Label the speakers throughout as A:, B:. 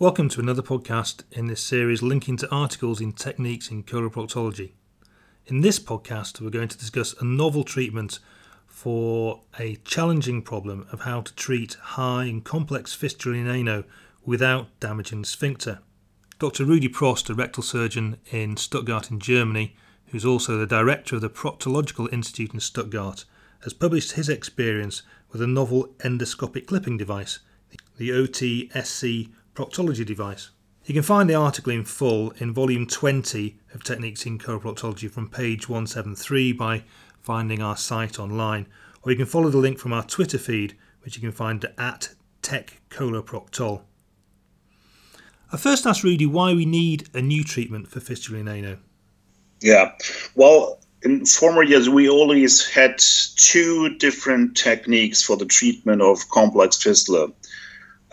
A: Welcome to another podcast in this series linking to articles in techniques in coloproctology. In this podcast, we're going to discuss a novel treatment for a challenging problem of how to treat high and complex fistula in ano without damaging the sphincter. Dr. Rudi Prosst, a rectal surgeon in Stuttgart in Germany, who's also the director of the Proctological Institute in Stuttgart, has published his experience with a novel endoscopic clipping device, the OTSC proctology device. You can find the article in full in volume 20 of Techniques in Coloproctology from page 173 by finding our site online, or you can follow the link from our Twitter feed, which you can find at TechColoproctol. I first asked Rudy why we need a new treatment for fistula in ano.
B: Yeah, well, in former years, we always had two different techniques for the treatment of complex fistula.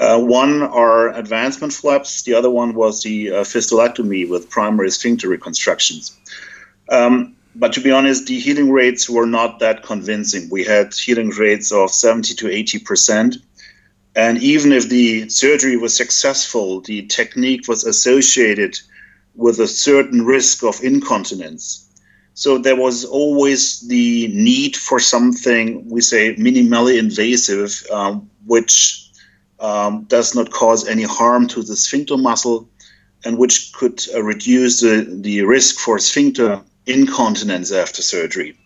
B: Uh, one are advancement flaps. The other one was the uh, fistulectomy with primary sphincter reconstructions. Um, but to be honest, the healing rates were not that convincing. We had healing rates of 70 to 80 percent. And even if the surgery was successful, the technique was associated with a certain risk of incontinence. So there was always the need for something, we say, minimally invasive, um, which um, does not cause any harm to the sphincter muscle and which could uh, reduce the, the risk for sphincter incontinence after surgery.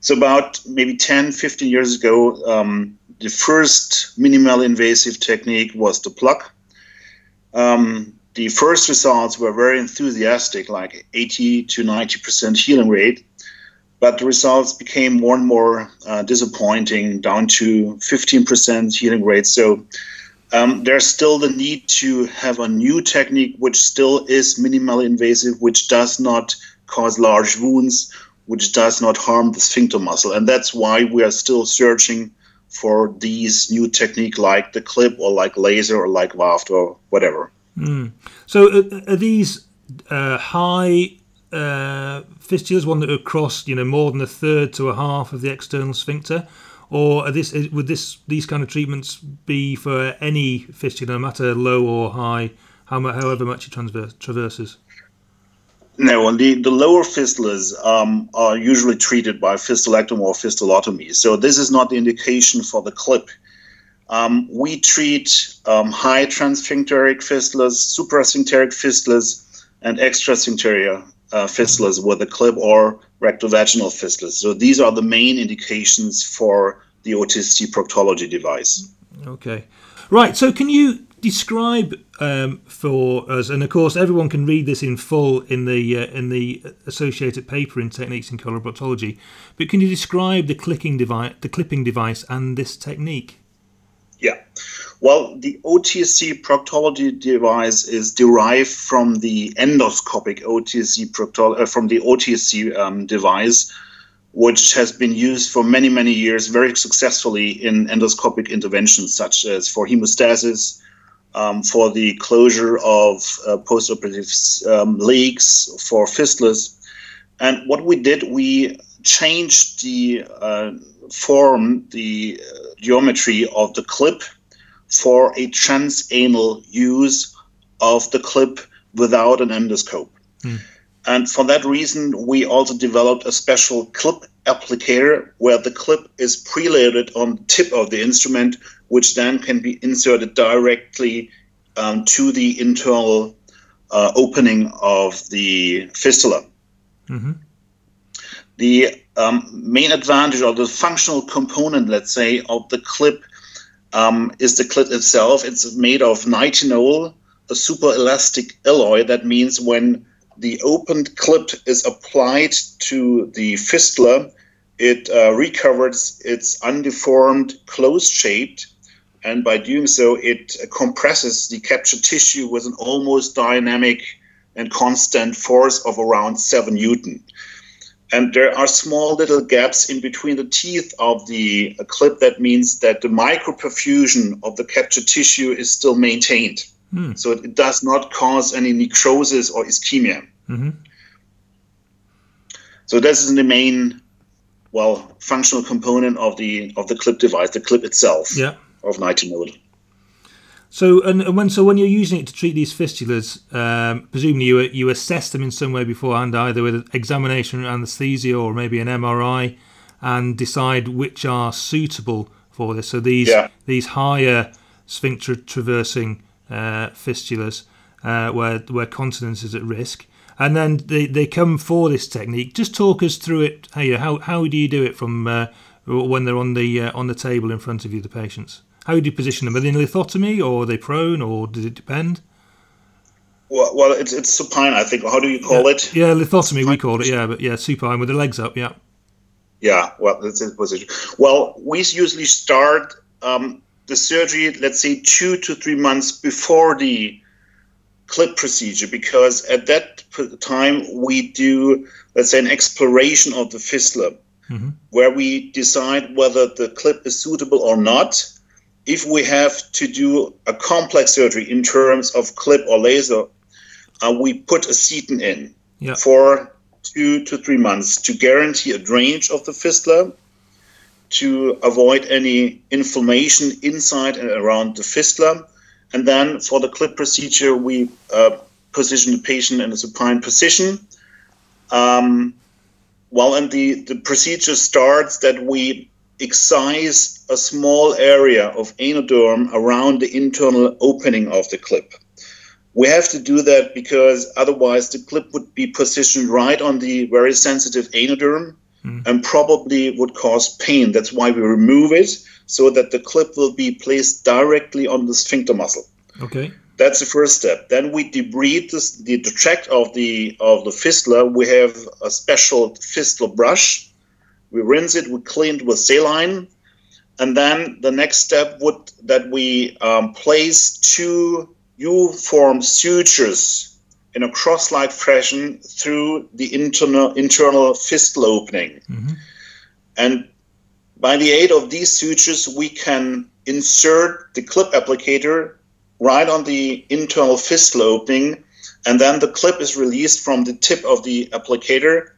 B: So, about maybe 10, 15 years ago, um, the first minimal invasive technique was the plug. Um, the first results were very enthusiastic, like 80 to 90% healing rate, but the results became more and more uh, disappointing, down to 15% healing rate. So, um, there's still the need to have a new technique which still is minimally invasive, which does not cause large wounds, which does not harm the sphincter muscle. And that's why we are still searching for these new technique like the clip or like laser or like VAAFT or whatever.
A: Mm. So are, are these uh, high uh, fistulas, one that are across, you know, more than a third to a half of the external sphincter? Or this would this these kind of treatments be for any fistula, no matter low or high, however much it traverses?
B: No, and the, the lower fistulas um, are usually treated by fistulectomy or fistulotomy. So this is not the indication for the clip. Um, we treat um, high transsphincteric fistulas, suprasphincteric fistulas, and extrasphincteric uh, fistulas with a clip or rectovaginal fistulas. So these are the main indications for the OTSC proctology device.
A: Okay. Right. So can you describe um, for us, and of course everyone can read this in full in the uh, in the associated paper in Techniques in Coloproctology, but can you describe the clicking device, the clipping device, and this technique?
B: Yeah. Well, the OTC proctology device is derived from the endoscopic OTC uh, from the OTSC um, device, which has been used for many, many years very successfully in endoscopic interventions, such as for hemostasis, um, for the closure of uh, postoperative um, leaks, for fistulas. And what we did, we changed the uh, form, the uh, geometry of the clip for a transanal use of the clip without an endoscope. Mm. And for that reason, we also developed a special clip applicator where the clip is preloaded on the tip of the instrument, which then can be inserted directly um, to the internal uh, opening of the fistula. Mm-hmm. The um, main advantage or the functional component, let's say, of the clip um, is the clit itself. It's made of nitinol, a super elastic alloy. That means when the opened clip is applied to the fistula, it uh, recovers its undeformed closed shape, and by doing so, it compresses the captured tissue with an almost dynamic and constant force of around 7 newton and there are small little gaps in between the teeth of the clip. That means that the microperfusion of the captured tissue is still maintained. Mm. So it does not cause any necrosis or ischemia. Mm-hmm. So this is the main, well, functional component of the of the clip device, the clip itself
A: yeah.
B: of nitinol.
A: So and, and when so when you're using it to treat these fistulas, um, presumably you you assess them in some way beforehand, either with examination anaesthesia or maybe an MRI, and decide which are suitable for this. So these
B: Yeah.
A: these higher sphincter traversing uh, fistulas, uh, where where continence is at risk, and then they, they come for this technique. Just talk us through it. Hey, how how do you do it from uh, when they're on the uh, on the table in front of you, the patients? How do you position them? Are they in lithotomy, or are they prone, or does it depend?
B: Well, well it's, it's supine, I think. How do you call it?
A: Yeah, lithotomy we call it. Yeah, but yeah, supine with the legs up. Yeah.
B: Yeah, well, that's his position. Well, we usually start um, the surgery, let's say, two to three months before the clip procedure, because at that time we do, let's say, an exploration of the fistula,
A: Mhm.
B: where we decide whether the clip is suitable or not. If we have to do a complex surgery in terms of clip or laser, uh, we put a seton in
A: Yeah.
B: for two to three months to guarantee a drainage of the fistula, to avoid any inflammation inside and around the fistula. And then for the clip procedure, we uh, position the patient in a supine position. Um, well, and the, the procedure starts that we excise a small area of anoderm around the internal opening of the clip. We have to do that because otherwise the clip would be positioned right on the very sensitive anoderm mm. and probably would cause pain. That's why we remove it so that the clip will be placed directly on the sphincter muscle.
A: Okay.
B: That's the first step. Then we debride this, the, the tract of the of the fistula. We have a special fistula brush. We rinse it. We clean it with saline, and then the next step would that we um, place two U-form sutures in a cross-like fashion through the internal internal fistula opening.
A: Mhm.
B: And by the aid of these sutures, we can insert the clip applicator right on the internal fistula opening, and then the clip is released from the tip of the applicator,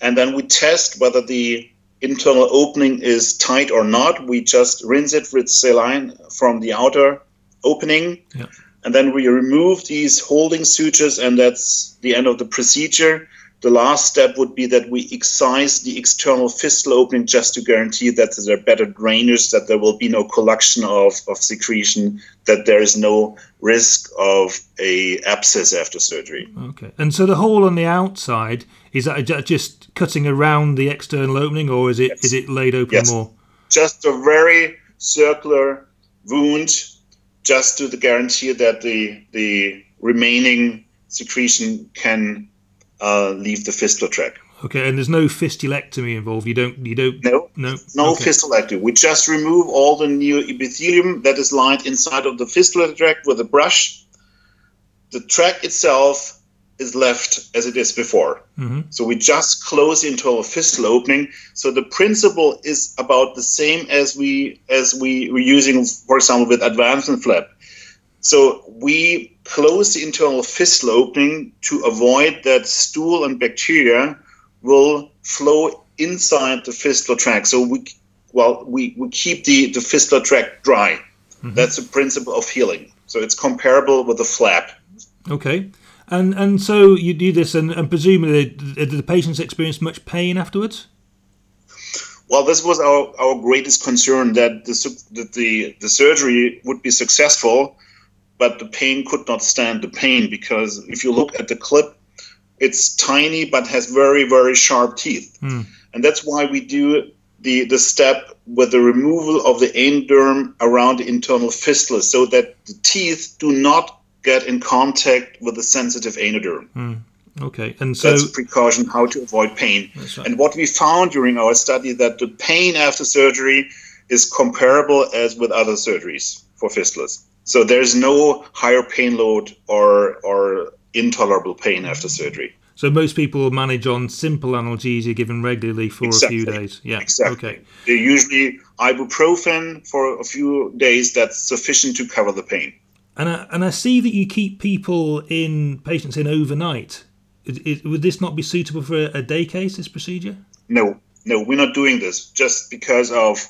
B: and then we test whether the internal opening is tight or not. We just rinse it with saline from the outer opening,
A: Yeah.
B: and then we remove these holding sutures, and that's the end of the procedure. The last step would be that we excise the external fistula opening just to guarantee that there are better drainage, that there will be no collection of, of secretion, that there is no risk of a abscess after surgery.
A: Okay. And so the hole on the outside is that just cutting around the external opening, or is it is
B: Yes.
A: it laid open
B: Yes.
A: more?
B: Just a very circular wound, just to the guarantee that the the remaining secretion can uh, leave the fistula tract.
A: Okay. And there's no fistulectomy involved. You don't. You don't.
B: No,
A: No.
B: no
A: okay.
B: fistulectomy. We just remove all the new epithelium that is lined inside of the fistula tract with a brush. The tract itself is left as it is before.
A: Mhm.
B: So we just close the internal fistula opening. So the principle is about the same as we as we were using, for example, with advancement flap. So we close the internal fistula opening to avoid that stool and bacteria will flow inside the fistula tract. So we well we, we keep the, the fistula tract dry. That's the principle of healing. So it's comparable with the flap.
A: Okay. And and so you do this, and, and presumably did the patients experience much pain afterwards?
B: Well, this was our, our greatest concern that the, that the the surgery would be successful, but the pain could not stand the pain because if you look at the clip, it's tiny but has very very sharp teeth,
A: Hmm.
B: and that's why we do the the step with the removal of the anoderm around the internal fistula, so that the teeth do not get in contact with the sensitive anoderm. Hmm.
A: Okay. And so
B: That's a precaution how to avoid pain.
A: Right.
B: And what we found during our study that the pain after surgery is comparable as with other surgeries for fistulas. So there's no higher pain load or or intolerable pain after surgery.
A: so most people manage on simple analgesia given regularly for a few days. Yeah.
B: Exactly.
A: Okay.
B: They're usually ibuprofen for a few days. That's sufficient to cover the pain.
A: And I, and I see that you keep people in patients in overnight. Would this not be suitable for a, a day case? This procedure?
B: No, no, we're not doing this just because of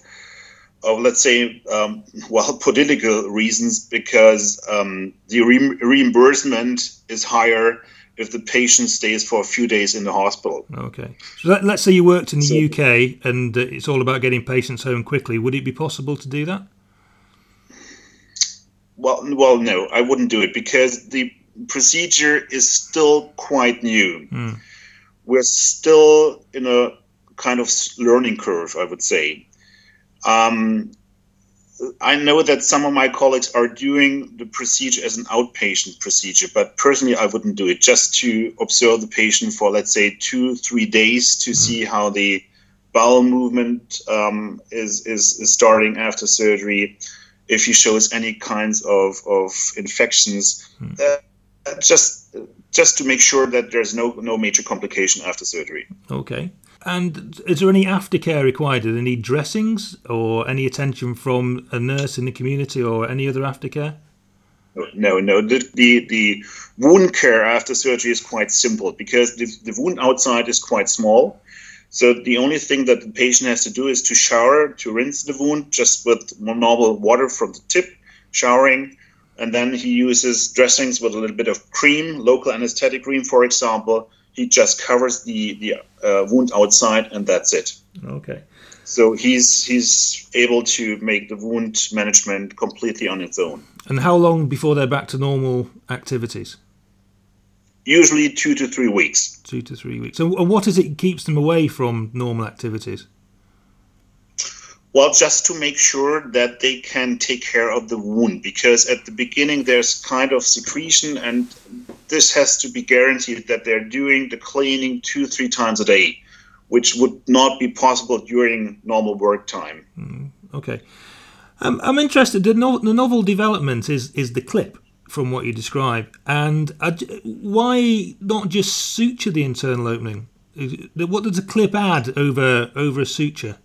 B: of let's say, um, well, political reasons, because um, the re- reimbursement is higher if the patient stays for a few days in the hospital.
A: Okay. So let, us say you worked in the so, UK and uh, it's all about getting patients home quickly. Would it be possible to do that?
B: Well, well, no, I wouldn't do it because the procedure is still quite new. Mm. We're still in a kind of learning curve, I would say. Um, I know that some of my colleagues are doing the procedure as an outpatient procedure, but personally, I wouldn't do it just to observe the patient for, let's say, two, three days to mm-hmm. see how the bowel movement um, is, is, is starting after surgery, if he shows any kinds of, of infections, mm. uh, just just to make sure that there's no no major complication after surgery.
A: Okay. And is there any aftercare required? Are there any dressings or any attention from a nurse in the community or any other aftercare?
B: No, no. The, the, the wound care after surgery is quite simple because the, the wound outside is quite small. So the only thing that the patient has to do is to shower, to rinse the wound just with normal water from the tip, showering, and then he uses dressings with a little bit of cream, local anesthetic cream, for example, he just covers the the uh, wound outside, and that's it.
A: Okay.
B: So he's he's able to make the wound management completely on its own.
A: And how long before they're back to normal activities?
B: Usually two to three weeks.
A: Two to three weeks. And what is it keeps them away from normal activities?
B: Well, just to make sure that they can take care of the wound, because at the beginning there's kind of secretion, and this has to be guaranteed that they're doing the cleaning two, three times a day, which would not be possible during normal work time.
A: Mm, okay. Um, I'm interested. The, no- the novel development is, is the clip from what you describe, and uh, why not just suture the internal opening? What does a clip add over over a suture?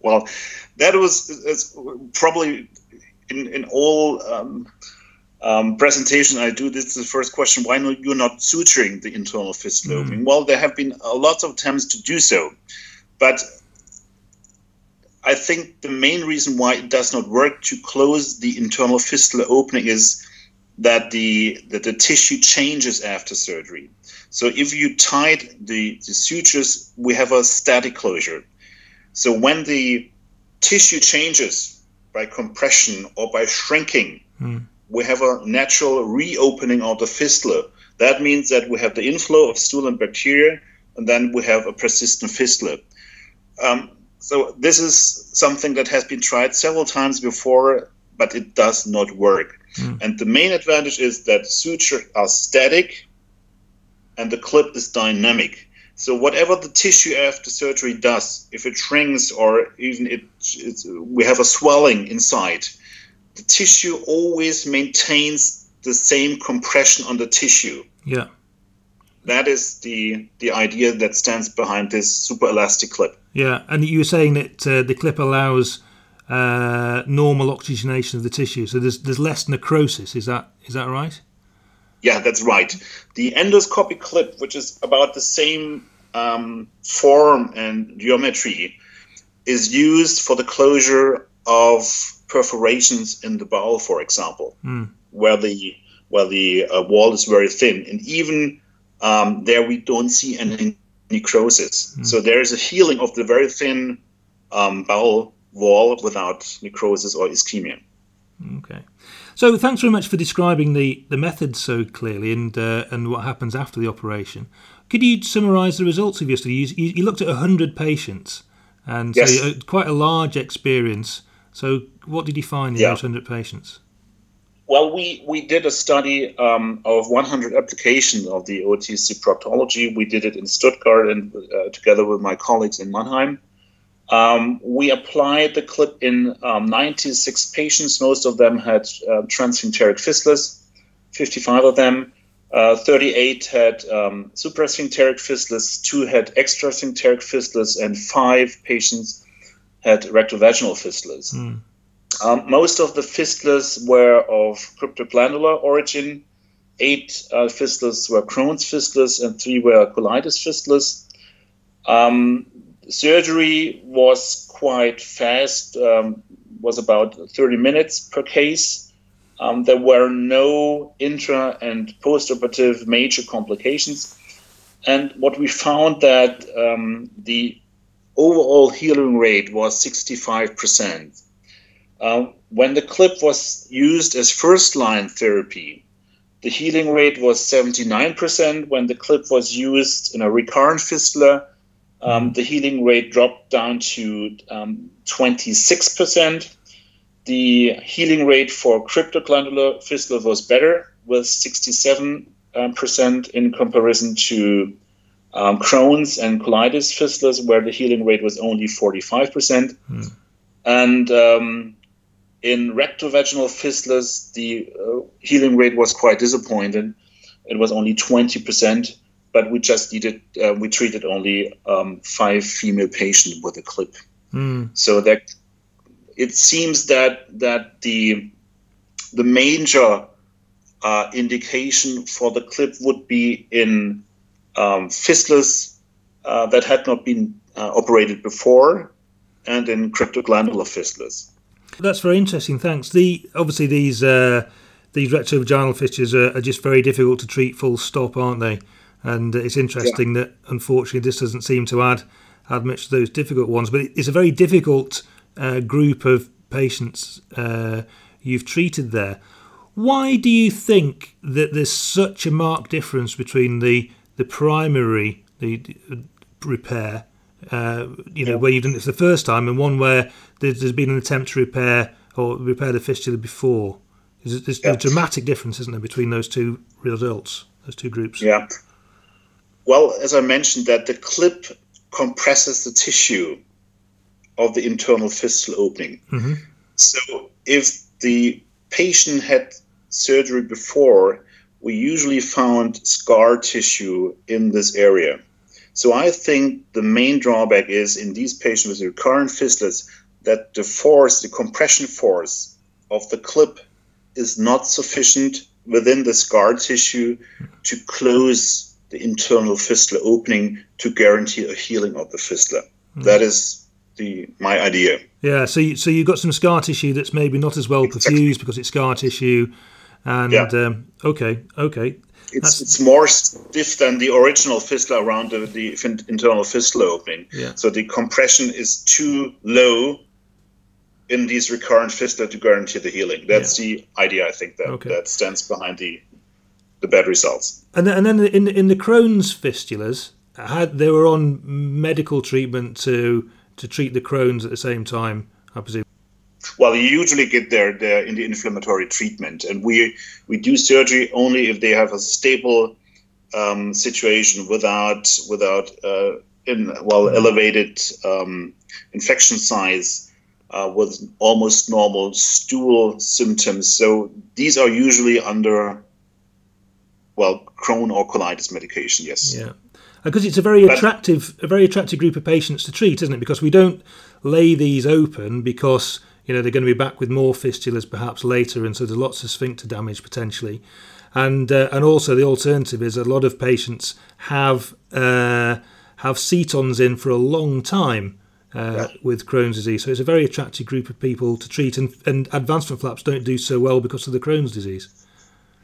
B: Well, that was probably in in all um, um, presentation I do. This is the first question: Why not you're not suturing the internal fistula mm. opening? Well, there have been a lot of attempts to do so, but I think the main reason why it does not work to close the internal fistula opening is that the that the tissue changes after surgery. So if you tied the, the sutures, we have a static closure. So when the tissue changes by compression or by shrinking, mm. we have a natural reopening of the fistula. That means that we have the inflow of stool and bacteria, and then we have a persistent fistula. Um, so this is something that has been tried several times before, but it does not work. Mm. And the main advantage is that sutures are static and the clip is dynamic. So whatever the tissue after surgery does, if it shrinks or even it, we have a swelling inside, the tissue always maintains the same compression on the tissue.
A: Yeah.
B: That is the the idea that stands behind this super elastic clip.
A: Yeah, and you were saying that uh, the clip allows uh, normal oxygenation of the tissue, so there's there's less necrosis. Is that is that right?
B: Yeah, that's right. The endoscopic clip, which is about the same um, form and geometry, is used for the closure of perforations in the bowel, for example, mm. where the where the uh, wall is very thin, and even um, there we don't see any necrosis. Mm. So there is a healing of the very thin um, bowel wall without necrosis or ischemia.
A: Okay. So thanks very much for describing the, the method so clearly and uh, and what happens after the operation. Could you summarise the results of your study? You, you looked at 100 patients, and yes. so quite a large experience. So what did you find in yeah. those 100 patients?
B: Well, we, we did a study um, of 100 applications of the OTC proctology. We did it in Stuttgart and uh, together with my colleagues in Mannheim. Um, we applied the clip in um, 96 patients. Most of them had uh, transsphincteric fistulas, 55 of them. Uh, 38 had um, suprasphincteric fistulas, two had extrasphincteric fistulas, and five patients had rectovaginal fistulas. Mm. Um, most of the fistulas were of cryptoglandular origin. Eight uh, fistulas were Crohn's fistulas, and three were colitis fistulas. Um, surgery was quite fast, um, was about 30 minutes per case. Um, there were no intra and postoperative major complications. And what we found that um, the overall healing rate was 65%. Uh, when the clip was used as first line therapy, the healing rate was 79%. When the clip was used in a recurrent fistula, um, the healing rate dropped down to um, 26%. The healing rate for cryptoglandular fistula was better, with 67% um, in comparison to um, Crohn's and colitis fistulas, where the healing rate was only 45%. Mm. And um, in rectovaginal fistulas, the uh, healing rate was quite disappointing. It was only 20%, but we just needed, uh, we treated only um, five female patients with a clip. Mm. So that it seems that that the the major uh, indication for the clip would be in um, fistulas uh, that had not been uh, operated before and in cryptoglandular fistulas.
A: That's very interesting. Thanks. The obviously these uh, these retrovaginal fistulas are, are, just very difficult to treat. Full stop, aren't they? And it's interesting yeah. that unfortunately this doesn't seem to add add much to those difficult ones. But it's a very difficult uh, group of patients uh, you've treated there. Why do you think that there's such a marked difference between the the primary the repair uh, you know, yeah. where you've done it for the first time, and one where there's, there's been an attempt to repair or repair the fistula before. There's, there's yeah. a dramatic difference, isn't there, between those two results, those two groups?
B: Yeah. Well, as I mentioned, that the clip compresses the tissue of the internal fistula opening. Mm-hmm. So if the patient had surgery before, we usually found scar tissue in this area. So I think the main drawback is in these patients with recurrent fistulas that the force, the compression force of the clip is not sufficient within the scar tissue to close the internal fistula opening to guarantee a healing of the fistula. Mm. That is the my idea.
A: Yeah, so you, so you've got some scar tissue that's maybe not as well exactly. perfused because it's scar tissue, and yeah. um, okay, okay,
B: it's it's more stiff than the original fistula around the, the internal fistula opening. Yeah. So the compression is too low in these recurrent fistula to guarantee the healing. That's yeah. the idea I think that okay. that stands behind the the bad results.
A: And then, and then in in the Crohn's fistulas, had they were on medical treatment to to treat the Crohn's at the same time, I presume.
B: Well, you usually get there, there in the inflammatory treatment, and we we do surgery only if they have a stable um, situation without without uh, in well elevated um, infection size uh, with almost normal stool symptoms. So these are usually under well Crohn or colitis medication. Yes.
A: Yeah because it's a very attractive, a very attractive group of patients to treat, isn't it? Because we don't lay these open because you know they're going to be back with more fistulas perhaps later, and so there's lots of sphincter damage potentially. And uh, and also the alternative is a lot of patients have uh, have setons in for a long time uh, yeah. with Crohn's disease. So it's a very attractive group of people to treat, and, and advancement flaps don't do so well because of the Crohn's disease.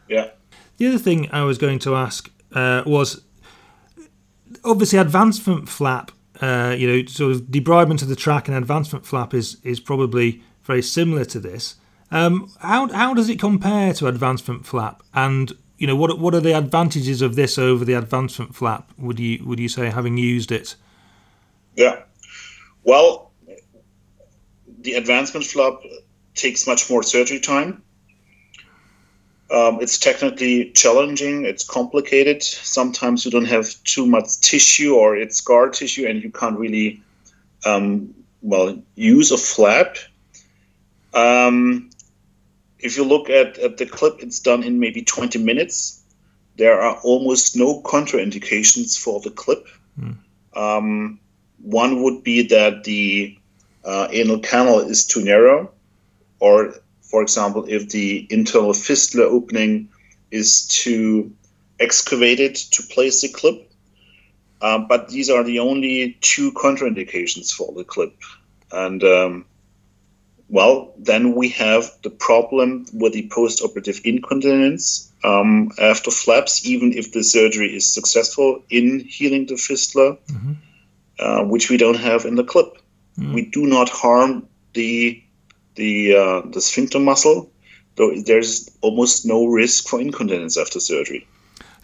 B: Yeah.
A: The other thing I was going to ask uh, was obviously advancement flap. Uh, you know, sort of debridement of the track and advancement flap is is probably very similar to this. Um, how how does it compare to advancement flap? And you know, what what are the advantages of this over the advancement flap? Would you would you say having used it?
B: Yeah, well, the advancement flap takes much more surgery time. Um, it's technically challenging. It's complicated. Sometimes you don't have too much tissue or it's scar tissue, and you can't really, um, well, use a flap um, if you look at, at the clip, it's done in maybe 20 minutes. There are almost no contraindications for the clip. Mm. Um, one would be that the uh, anal canal is too narrow, or, for example, if the internal fistula opening is too excavated to place the clip. Um, but these are the only two contraindications for the clip. And um, well, then we have the problem with the post-operative incontinence um, after flaps, even if the surgery is successful in healing the fistula, mm-hmm. uh, which we don't have in the clip. Mm-hmm. We do not harm the the uh, the sphincter muscle, though there's almost no risk for incontinence after surgery.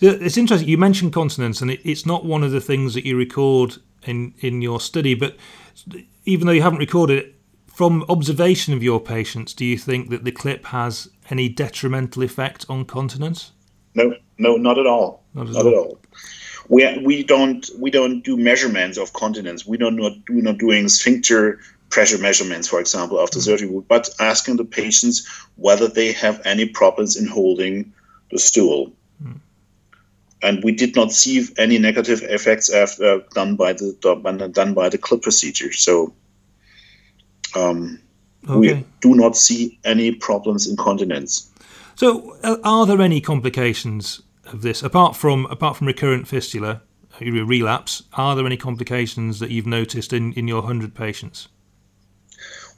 A: It's interesting. You mentioned continence, and it, it's not one of the things that you record in in your study. But even though you haven't recorded it, from observation of your patients, do you think that the clip has any detrimental effect on continence?
B: No, no, not at all. Not, not all. at all. We, we don't we don't do measurements of continence. We don't not we're not doing sphincter pressure measurements, for example, after mm-hmm. surgery, but asking the patients whether they have any problems in holding the stool. Mm-hmm. And we did not see any negative effects after done by the done by the clip procedure. So um, okay. we do not see any problems in continence.
A: So, uh, are there any complications of this apart from apart from recurrent fistula, uh, relapse? Are there any complications that you've noticed in in your hundred patients?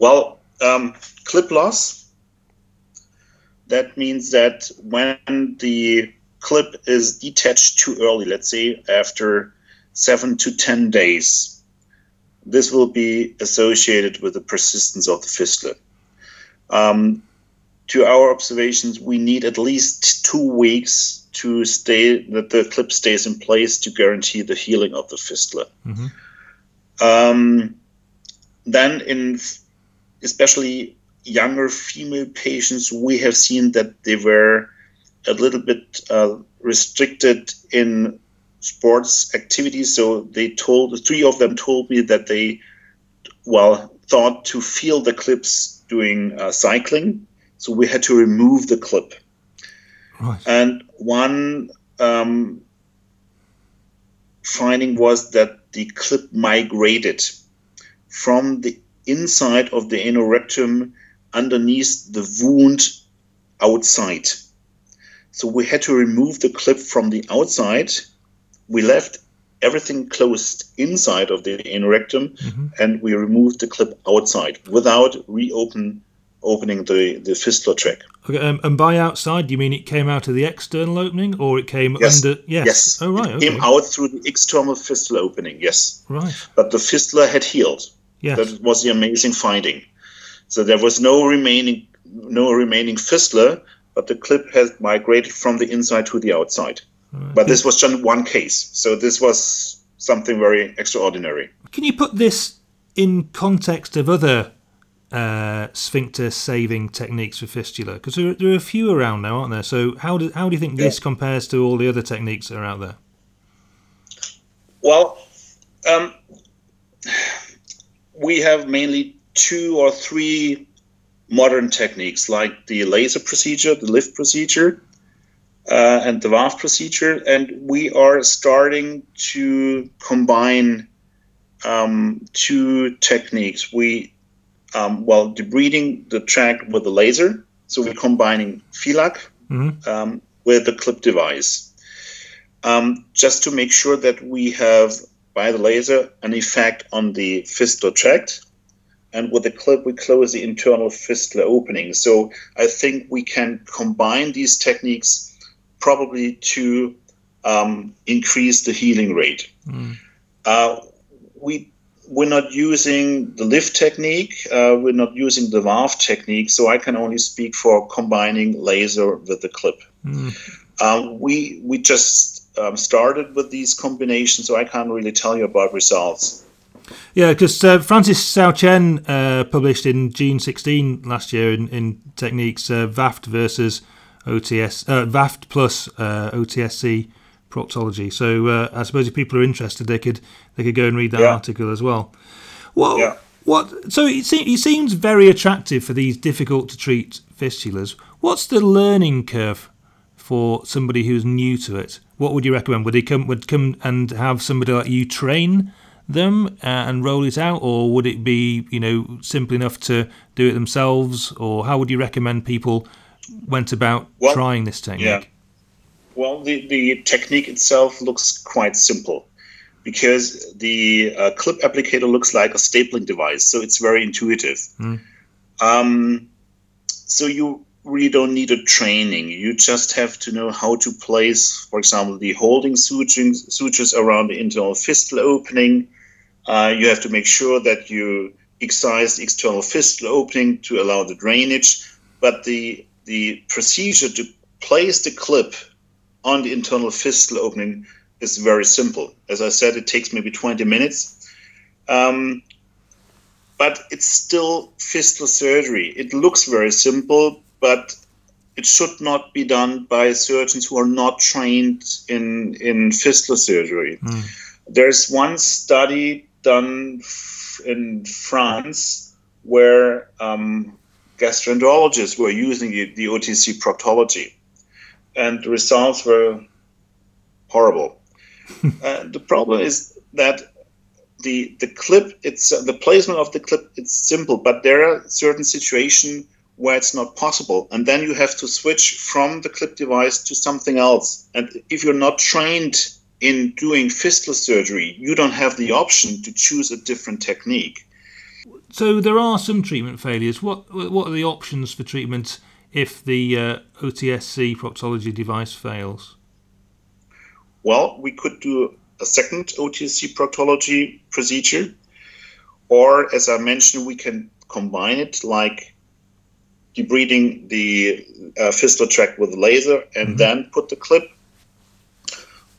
B: Well, um, clip loss. That means that when the clip is detached too early, let's say after seven to 10 days, this will be associated with the persistence of the fistula. Um, to our observations, we need at least two weeks to stay that the clip stays in place to guarantee the healing of the fistula. Mm-hmm. Um, then, in especially younger female patients, we have seen that they were a little bit uh, restricted in sports activities. So they told three of them told me that they, well, thought to feel the clips doing uh, cycling. So we had to remove the clip. Right. And one um, finding was that the clip migrated from the inside of the anorectum underneath the wound outside. So we had to remove the clip from the outside. We left everything closed inside of the anorectum mm-hmm. and we removed the clip outside without reopen opening the, the fistula track.
A: Okay, um, and by outside, do you mean it came out of the external opening or it came yes. under? Yes.
B: yes.
A: Oh, right.
B: It
A: okay.
B: came out through the external fistula opening, yes.
A: Right.
B: But the fistula had healed. Yes. That was the amazing finding. So there was no remaining no remaining fistula, but the clip had migrated from the inside to the outside. Right. But this was just one case. So this was something very extraordinary.
A: Can you put this in context of other uh, sphincter saving techniques for fistula? Because there, there, are a few around now, aren't there? So how do how do you think yeah. this compares to all the other techniques that are out there?
B: Well, um, we have mainly two or three modern techniques like the laser procedure, the lift procedure, uh, and the VAAFT procedure. And we are starting to combine um, two techniques. We, um, well, debriding the track with the laser. So we're combining FILAC mm-hmm. um, with the clip device. Um, just to make sure that we have by the laser an effect on the fistula tract. And with the clip, we close the internal fistula opening. So I think we can combine these techniques probably to um, increase the healing rate. Mm. Uh, we we're not using the lift technique. Uh, we're not using the VAAFT technique. So I can only speak for combining laser with the clip. Mm. Um, we we just um, started with these combinations, so I can't really tell you about results.
A: Yeah, because uh, Francis Hsiao Chen uh, published in June 16 last year in, in Techniques uh, VAAFT versus OTS, uh, VAAFT plus uh, OTSC proctology. So uh, I suppose if people are interested, they could they could go and read that yeah. article as well. Well, yeah. what? So it, se- it seems very attractive for these difficult to treat fistulas. What's the learning curve for somebody who's new to it? What would you recommend? Would they come would come and have somebody like you train them uh, and roll it out, or would it be you know simple enough to do it themselves, or how would you recommend people went about well, trying this technique? Yeah.
B: Well, the, the technique itself looks quite simple. because the uh, clip applicator looks like a stapling device, so it's very intuitive. Mm. Um, so you really don't need a training. You just have to know how to place, for example, the holding sutures, around the internal fistula opening. Uh, you have to make sure that you excise the external fistula opening to allow the drainage. But the the procedure to place the clip on the internal fistula opening is very simple. As I said, it takes maybe 20 minutes. Um, but it's still fistula surgery. It looks very simple, but it should not be done by surgeons who are not trained in, in fistula surgery. Mm. There's one study done in France where um, gastroenterologists were using the, the OTC proctology, and the results were horrible. uh, the problem is that the the clip it's uh, the placement of the clip it's simple, but there are certain situations where it's not possible, and then you have to switch from the clip device to something else. And if you're not trained in doing fistula surgery, you don't have the option to choose a different technique.
A: So there are some treatment failures. What what are the options for treatment if the uh, OTSC proctology device fails?
B: Well, we could do a second OTSC proctology procedure, or as I mentioned, we can combine it like debriding the uh, fistula tract with laser and mm-hmm. then put the clip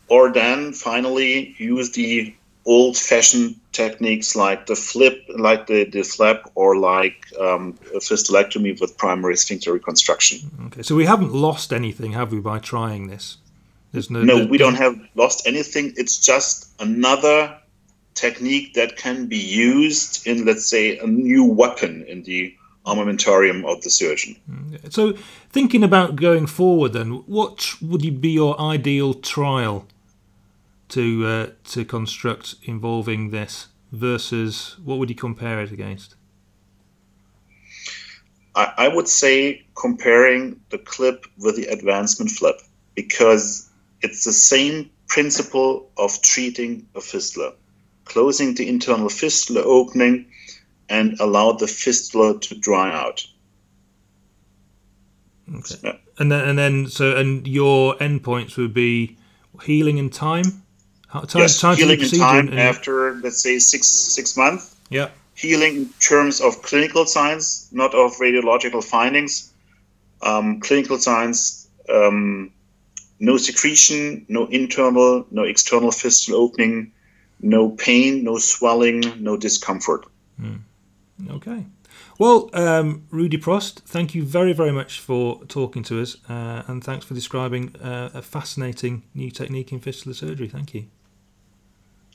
B: or then finally use the old fashioned techniques like the flip, like the, the flap, or like um, a fistulectomy with primary sphincter reconstruction.
A: Okay, so we haven't lost anything, have we, by trying this?
B: There's no, no we don't have lost anything. It's just another technique that can be used in, let's say, a new weapon in the armamentarium of the surgeon.
A: Mm, so, thinking about going forward, then, what would be your ideal trial to uh, to construct involving this versus what would you compare it against?
B: I, I would say comparing the clip with the advancement flip because it's the same principle of treating a fistula, closing the internal fistula opening and allow the fistula to dry out.
A: Okay. Yeah. And then, and then, so, and your endpoints would be healing in time.
B: Time, yes, time healing in time and, after let's say six six months.
A: Yeah.
B: Healing in terms of clinical signs, not of radiological findings. Um, clinical signs: um, no secretion, no internal, no external fistula opening, no pain, no swelling, no discomfort.
A: Mm. Okay. Well, um, Rudy Prosst, thank you very, very much for talking to us, uh, and thanks for describing uh, a fascinating new technique in fistula surgery. Thank you.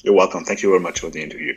B: You're welcome. Thank you very much for the interview.